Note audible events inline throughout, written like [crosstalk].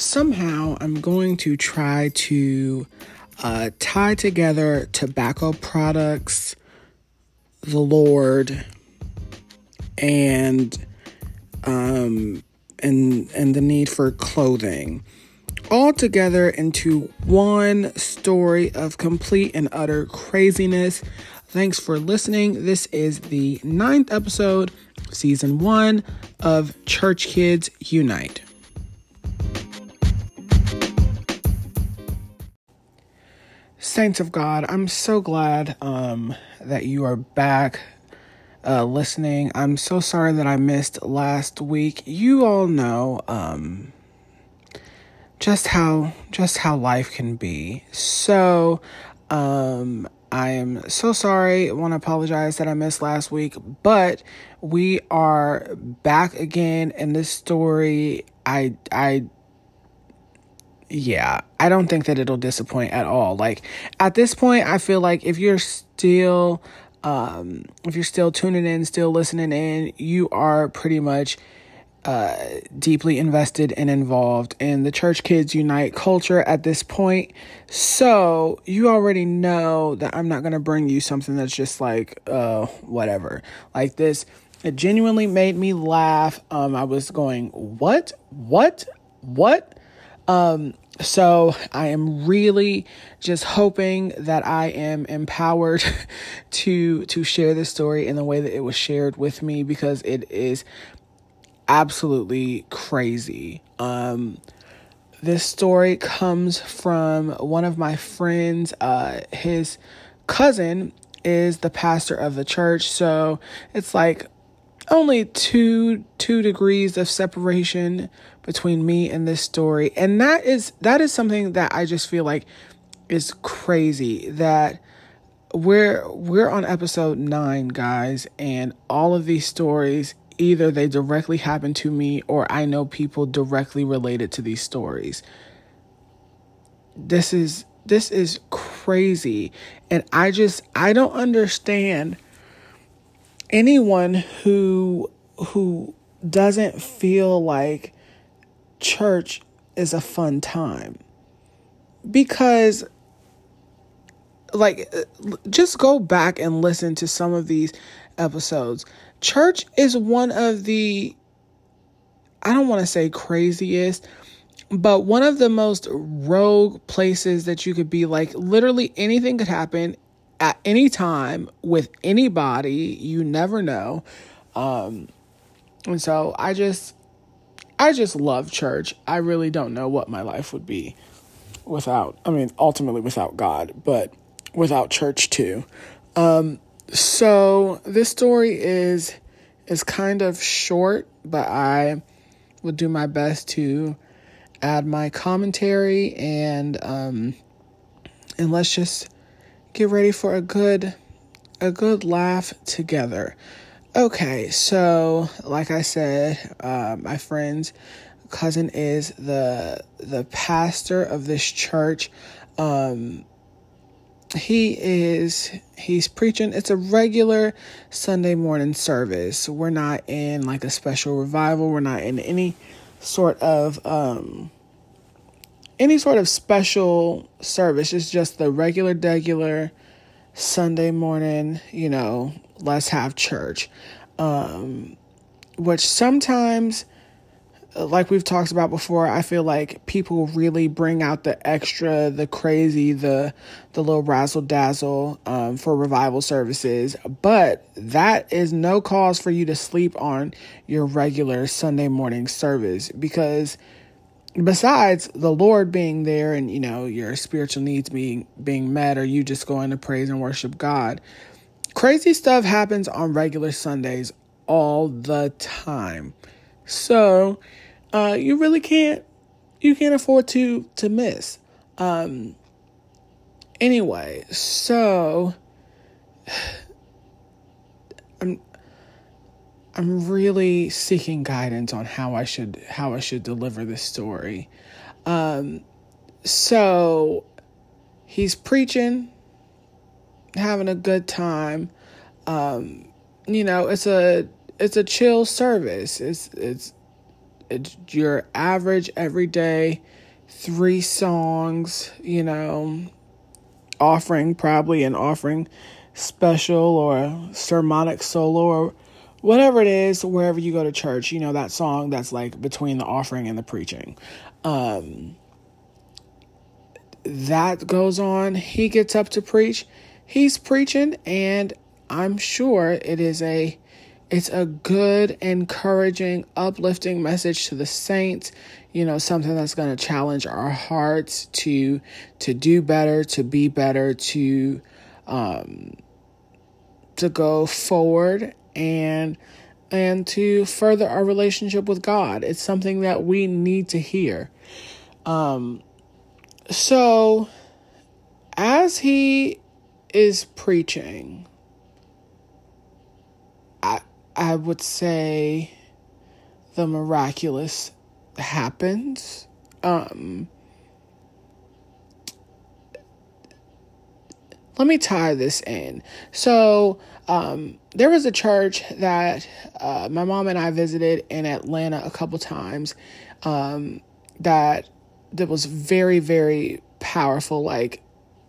somehow I'm going to try to uh, tie together tobacco products, the Lord, and um, and and the need for clothing all together into one story of complete and utter craziness. Thanks for listening. This is the ninth episode, season one of Church Kids Unite. Saints of God, I'm so glad um, that you are back uh, listening. I'm so sorry that I missed last week. You all know um, just how just how life can be. So, um, I am so sorry. Want to apologize that I missed last week, but we are back again in this story. I I yeah, I don't think that it'll disappoint at all. Like at this point, I feel like if you're still um if you're still tuning in, still listening in, you are pretty much uh deeply invested and involved in the Church Kids Unite culture at this point. So, you already know that I'm not going to bring you something that's just like uh whatever. Like this it genuinely made me laugh. Um I was going, "What? What? What?" Um, so I am really just hoping that I am empowered [laughs] to to share this story in the way that it was shared with me because it is absolutely crazy. Um, this story comes from one of my friends. Uh, his cousin is the pastor of the church, so it's like only two two degrees of separation between me and this story. And that is that is something that i just feel like is crazy that we're we're on episode 9 guys and all of these stories either they directly happen to me or i know people directly related to these stories. This is this is crazy. And i just i don't understand anyone who who doesn't feel like church is a fun time because like just go back and listen to some of these episodes church is one of the i don't want to say craziest but one of the most rogue places that you could be like literally anything could happen at any time with anybody. You never know. Um, and so I just, I just love church. I really don't know what my life would be without, I mean, ultimately without God, but without church too. Um, so this story is, is kind of short, but I will do my best to add my commentary and, um, and let's just get ready for a good a good laugh together. Okay, so like I said, uh, my friend's cousin is the the pastor of this church. Um, he is he's preaching. It's a regular Sunday morning service. We're not in like a special revival. We're not in any sort of um any sort of special service. It's just the regular, regular Sunday morning, you know, let's have church. Um, which sometimes, like we've talked about before, I feel like people really bring out the extra, the crazy, the the little razzle dazzle um, for revival services. But that is no cause for you to sleep on your regular Sunday morning service because besides the Lord being there and you know your spiritual needs being being met or you just going to praise and worship God, crazy stuff happens on regular Sundays all the time. So, uh, you really can't you can't afford to to miss. Um anyway, so [sighs] I'm I'm really seeking guidance on how I should how I should deliver this story. Um, so he's preaching, having a good time. Um, you know, it's a it's a chill service. It's it's It's your average everyday three songs, you know, offering probably an offering special or sermonic solo or whatever it is, wherever you go to church, you know, that song that's like between the offering and the preaching. Um, that goes on. He gets up to preach. He's preaching, and I'm sure it is a it's a good, encouraging, uplifting message to the saints. You know, something that's going to challenge our hearts to to do better, to be better, to um, to go forward and and to further our relationship with God. It's something that we need to hear. Um, so, as he is preaching, I I would say the miraculous happens. Um, let me tie this in. So, um, there was a church that uh, my mom and I visited in Atlanta a couple times um, that that was very very powerful like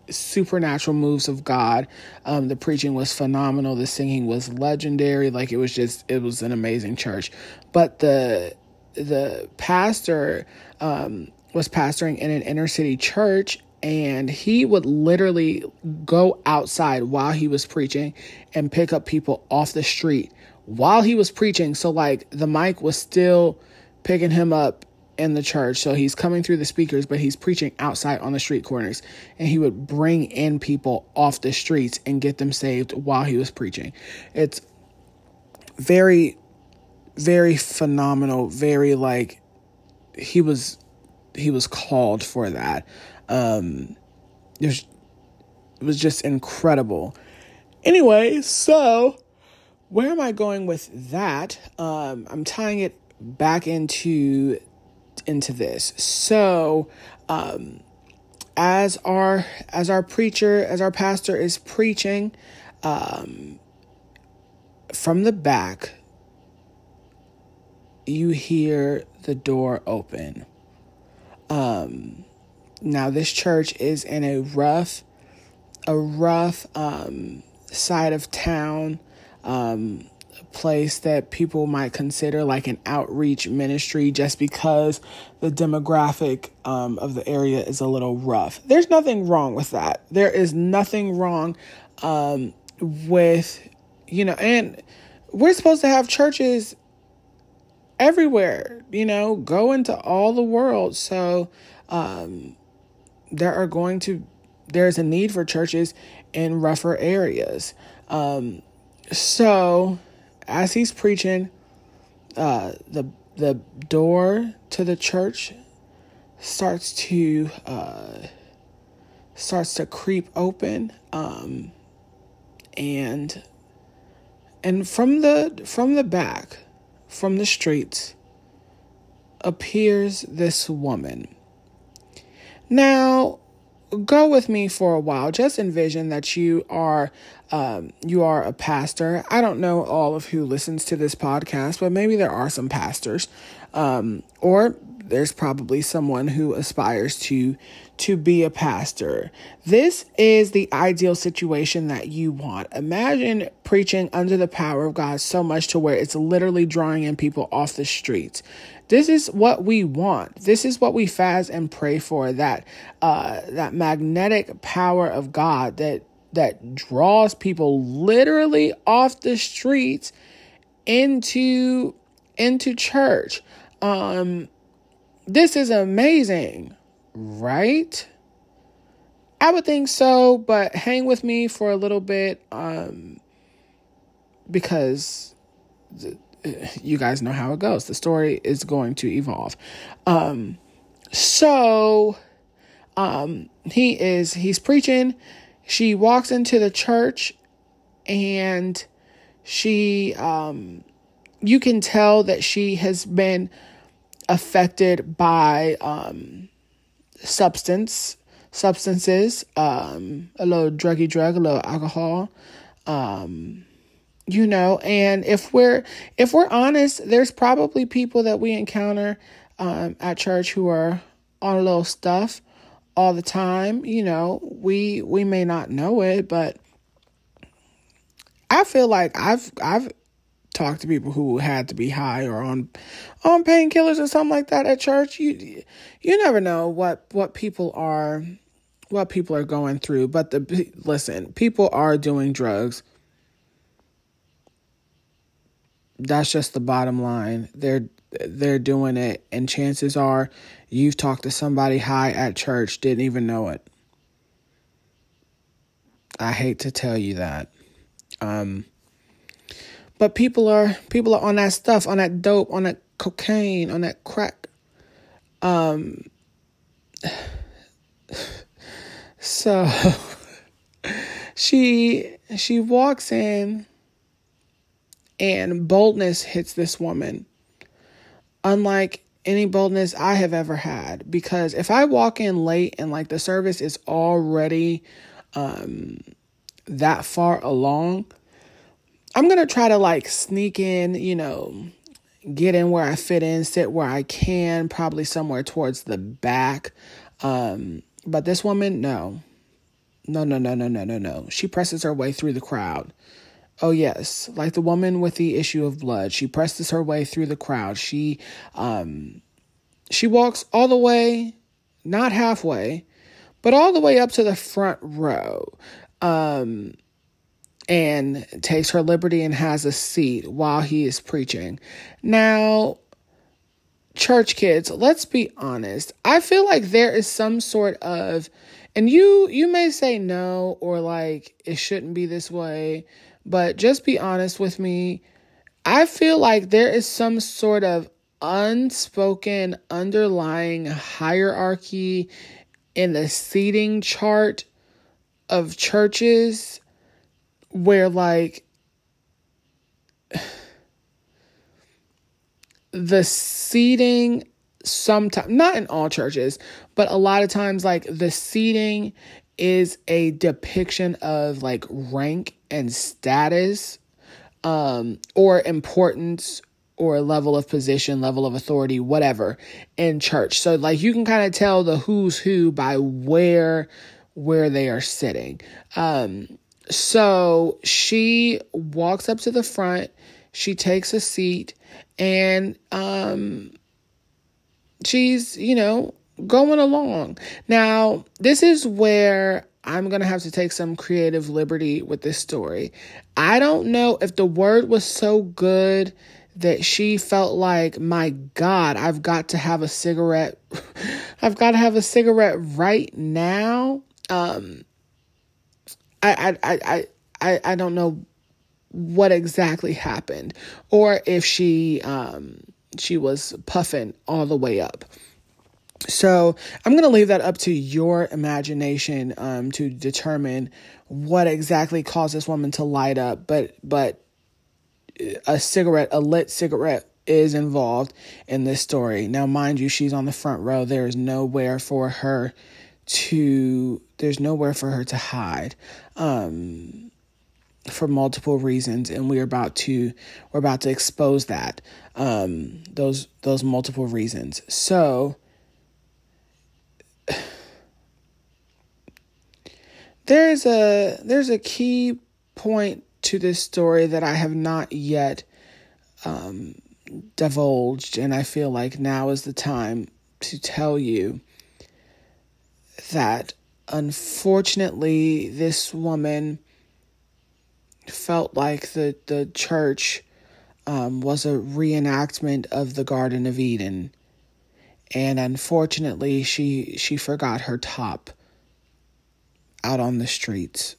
supernatural moves of God. Um, the preaching was phenomenal. The singing was legendary. Like it was just, it was an amazing church. But the the pastor um, was pastoring in an inner city church, and he would literally go outside while he was preaching and pick up people off the street while he was preaching. So like the mic was still picking him up in the church. So he's coming through the speakers, but he's preaching outside on the street corners. And he would bring in people off the streets and get them saved while he was preaching. It's very, very phenomenal. Very like he was he was called for that. Um, there's, it was just incredible. Anyway, so where am I going with that? Um, I'm tying it back into into this. So, um, as our as our preacher, as our pastor is preaching, um, from the back, you hear the door open. Um, now, this church is in a rough, a rough um, side of town, um, place that people might consider like an outreach ministry just because the demographic um, of the area is a little rough. There's nothing wrong with that. There is nothing wrong um, with, you know, and we're supposed to have churches everywhere, you know, go into all the world. So, um, there are going to there's a need for churches in rougher areas. Um, so as he's preaching, uh, the the door to the church starts to uh, starts to creep open, um, and and from the from the back, from the streets, appears this woman now, go with me for a while. Just envision that you are um, you are a pastor. I don't know all of who listens to this podcast, but maybe there are some pastors, um, or there's probably someone who aspires to to be a pastor. This is the ideal situation that you want. Imagine preaching under the power of God so much to where it's literally drawing in people off the streets. This is what we want. This is what we fast and pray for that uh, that magnetic power of God that that draws people literally off the streets into into church. Um this is amazing, right? I would think so, but hang with me for a little bit um because you guys know how it goes. The story is going to evolve. Um, so um, he is he's preaching. She walks into the church and she um, you can tell that she has been affected by um, substance substances, um, a little druggy drug, a little alcohol. Um, you know and if we're if we're honest there's probably people that we encounter um, at church who are on a little stuff all the time you know we we may not know it but i feel like i've i've talked to people who had to be high or on on painkillers or something like that at church. You you never know what what people are what people are going through but the listen people are doing drugs that's just the bottom line. They're they're doing it and chances are you've talked to somebody high at church didn't even know it. I hate to tell you that. Um but people are people are on that stuff, on that dope, on that cocaine, on that crack. Um [sighs] so [laughs] she she walks in and boldness hits this woman unlike any boldness I have ever had. Because if I walk in late and like the service is already um, that far along, I'm going to try to like sneak in, you know, get in where I fit in, sit where I can, probably somewhere towards the back. Um, but this woman, no. No, no, no, no, no, no, no. She presses her way through the crowd. Oh, yes, like the woman with the issue of blood. She presses her way through the crowd. She, um, she walks all the way, not halfway, but all the way up to the front row. Um, and takes her liberty and has a seat while he is preaching. Now, church kids, let's be honest. I feel like there is some sort of and you you may say no or like it shouldn't be this way but just be honest with me. I feel like there is some sort of unspoken underlying hierarchy in the seating chart of churches where like [sighs] the seating sometimes not in all churches but a lot of times like the seating is a depiction of like rank and status um, or importance or level of position, level of authority, whatever in church. So like you can kind of tell the who's who by where where they are sitting. Um, so she walks up to the front, she takes a seat and um she's, you know, going along. Now, this is where I'm going to have to take some creative liberty with this story. I don't know if the word was so good that she felt like, my God, I've got to have a cigarette. [laughs] I've got to have a cigarette right now. Um, I, I, I, I, I don't know what exactly happened or if she, um, she was puffing all the way up. So I'm going to leave that up to your imagination um, to determine what exactly caused this woman to light up. But but a cigarette, a lit cigarette, is involved in this story. Now, mind you, she's on the front row. There is nowhere for her to. There's nowhere for her to hide. Um, for multiple reasons and we're about to we're about to expose that um those those multiple reasons so there's a there's a key point to this story that I have not yet um, divulged, and I feel like now is the time to tell you that unfortunately this woman felt like the the church um, was a reenactment of the Garden of Eden. And unfortunately she she forgot her top out on the streets.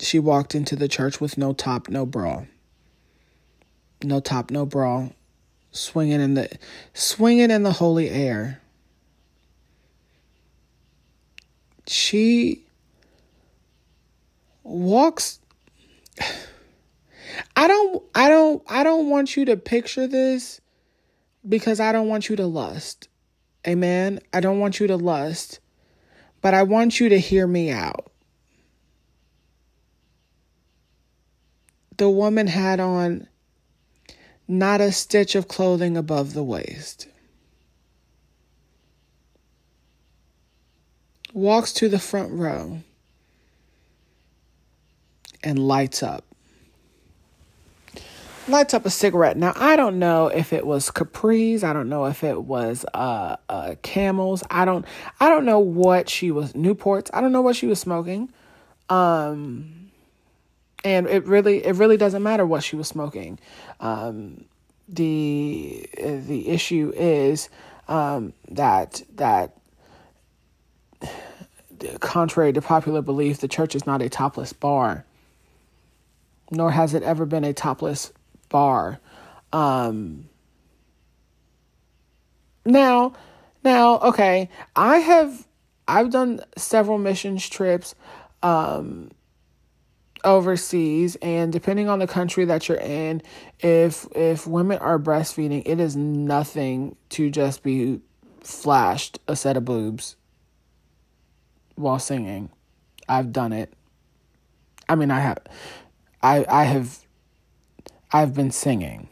She walked into the church with no top no bra. No top no bra. Swinging in the swinging in the holy air. She walks. I don't I don't I don't want you to picture this because I don't want you to lust. Amen. I don't want you to lust, but I want you to hear me out. the woman had on not a stitch of clothing above the waist. Walks to the front row and lights up. Lights up a cigarette. Now, I don't know if it was Capri's. I don't know if it was uh, uh, Camels. I don't. I don't know what she was. Newports. I don't know what she was smoking. Um, and it really, it really doesn't matter what she was smoking. Um, the the issue is um, that that contrary to popular belief, the church is not a topless bar, nor has it ever been a topless bar. Um, now, now, okay, I have I've done several missions trips um, overseas, and depending on the country that you're in, if if women are breastfeeding, it is nothing to just be flashed a set of boobs while singing. I've done it. I mean, I have, I I have, I've been singing,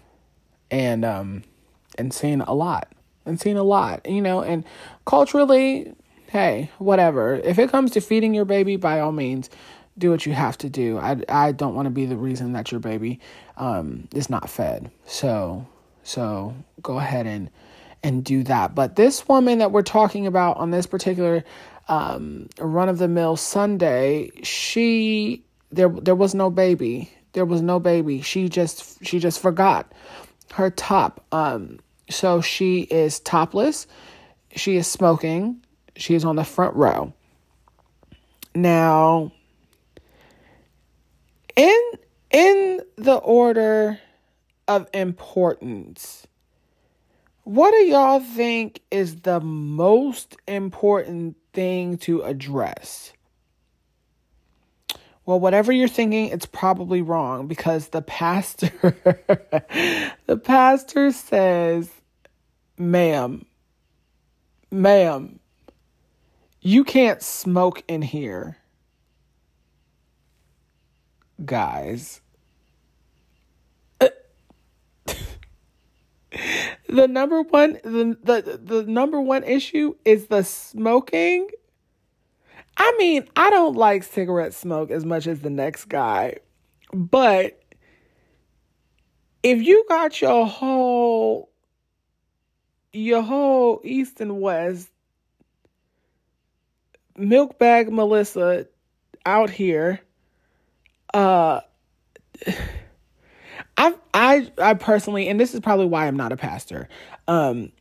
and um, and seen a lot, and seen a lot, you know, and culturally, hey, whatever. If it comes to feeding your baby, by all means, do what you have to do. I I don't want to be the reason that your baby um is not fed. So so go ahead and and do that. But this woman that we're talking about on this particular um, run of the mill Sunday, she there there was no baby. There was no baby. She just she just forgot her top. Um, so she is topless. She is smoking. She is on the front row. Now, in in the order of importance, what do y'all think is the most important thing to address? Well, whatever you're thinking, it's probably wrong because the pastor [laughs] the pastor says, "Ma'am, ma'am, you can't smoke in here." Guys, [laughs] the number one the, the the number one issue is the smoking. I mean, I don't like cigarette smoke as much as the next guy, but if you got your whole your whole east and west milk bag Melissa out here, uh [sighs] I I I personally, and this is probably why I'm not a pastor. Um,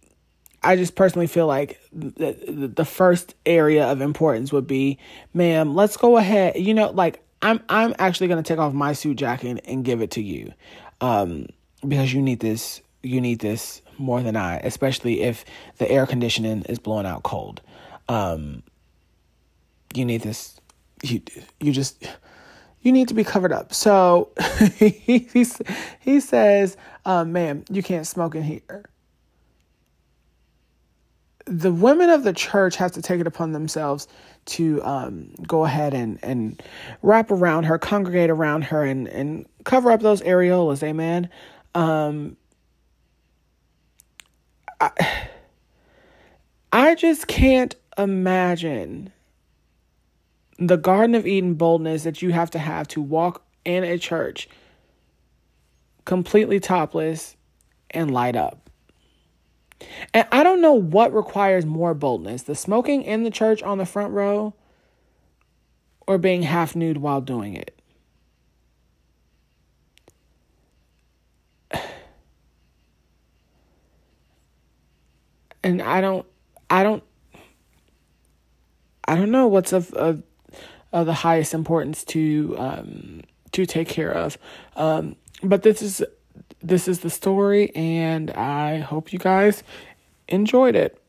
I just personally feel like the, the first area of importance would be, ma'am, let's go ahead. You know, like I'm I'm actually gonna take off my suit jacket and give it to you, um, because you need this. You need this more than I, especially if the air conditioning is blowing out cold. Um, you need this. You you just you need to be covered up. So [laughs] he, he, says, um, ma'am, you can't smoke in here. The women of the church have to take it upon themselves to um, go ahead and, and wrap around her, congregate around her, and, and cover up those areolas. Amen. Um, I, [sighs] I just can't imagine the Garden of Eden boldness that you have to have to walk in a church completely topless and light up. And I don't know what requires more boldness the smoking in the church on the front row or being half nude while doing it. [sighs] And I don't, I don't, I don't know what's of, of of the highest importance to um, to take care of. Um, but this is this is the story, and I hope you guys enjoyed it.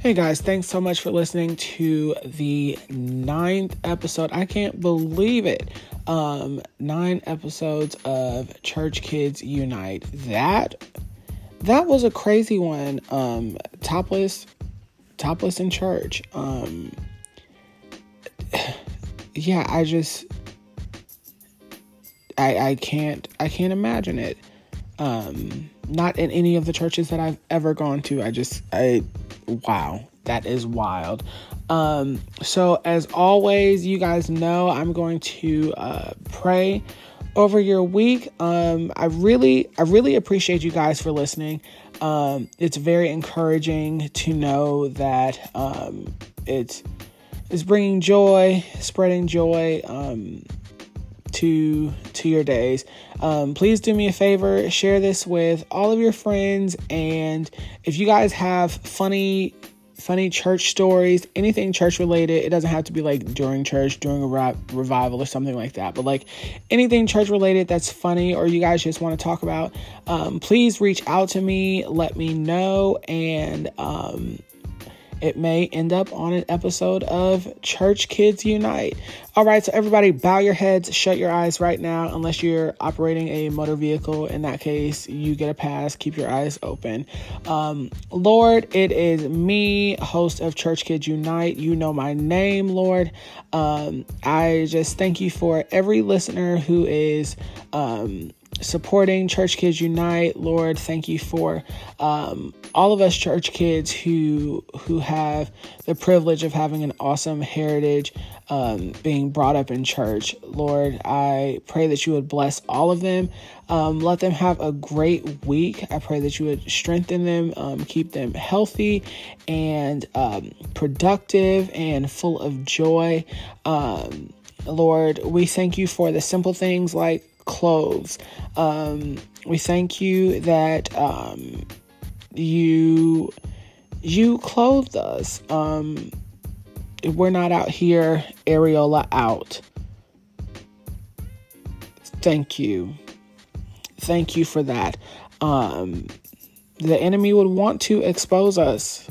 Hey guys, thanks so much for listening to the ninth episode. I can't believe it. Um, nine episodes of Church Kids Unite. That that was a crazy one. Um, topless, topless in church. Um, yeah, I just I I can't I can't imagine it. Um, not in any of the churches that I've ever gone to. I just I wow, that is wild. Um, so as always, you guys know I'm going to uh, pray over your week. Um, I really I really appreciate you guys for listening. Um, it's very encouraging to know that um, it's it's bringing joy, spreading joy um, to to your days. Um, please do me a favor, share this with all of your friends, and if you guys have funny funny church stories, anything church related. It doesn't have to be like during church, during a re- revival or something like that, but like anything church related that's funny or you guys just want to talk about, um, please reach out to me, let me know, and um, it may end up on an episode of Church Kids Unite. All right, so everybody, bow your heads, shut your eyes right now, unless you're operating a motor vehicle. In that case, you get a pass, keep your eyes open. Um, Lord, it is me, host of Church Kids Unite. You know my name, Lord. Um, I just thank you for every listener who is. Um, supporting Church Kids Unite. Lord, thank you for um, all of us church kids who who have the privilege of having an awesome heritage, um, being brought up in church. Lord, I pray that you would bless all of them. Um, let them have a great week. I pray that you would strengthen them, um, keep them healthy and um, productive and full of joy. Um, Lord, we thank you for the simple things like clothes. Um, we thank you that um, you you clothed us. Um, we're not out here areola out. Thank you. Thank you for that. Um, the enemy would want to expose us,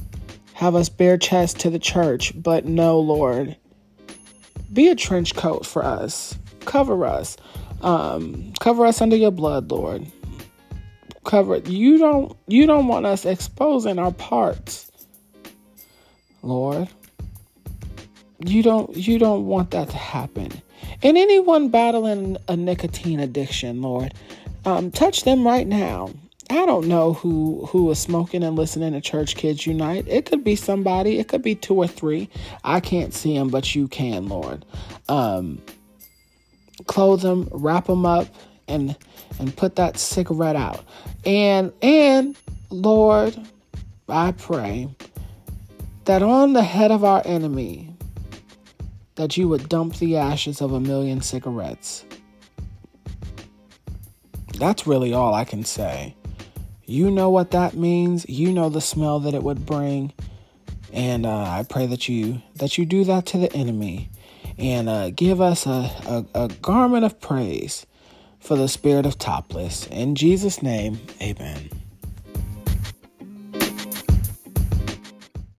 have us bare chest to the church, but no, Lord. Be a trench coat for us. Cover us. Um, cover us under your blood, Lord. Cover you don't you don't want us exposing our parts, Lord. You don't you don't want that to happen. And anyone battling a nicotine addiction, Lord, um, touch them right now. I don't know who who is smoking and listening to Church Kids Unite. It could be somebody. It could be two or three. I can't see them, but you can, Lord. Um, clothe them, wrap them up, and and put that cigarette out. And and Lord, I pray that on the head of our enemy, that you would dump the ashes of a million cigarettes. That's really all I can say. You know what that means. You know the smell that it would bring. And uh, I pray that you that you do that to the enemy and uh, give us a, a, a garment of praise for the spirit of topless. In Jesus' name, amen.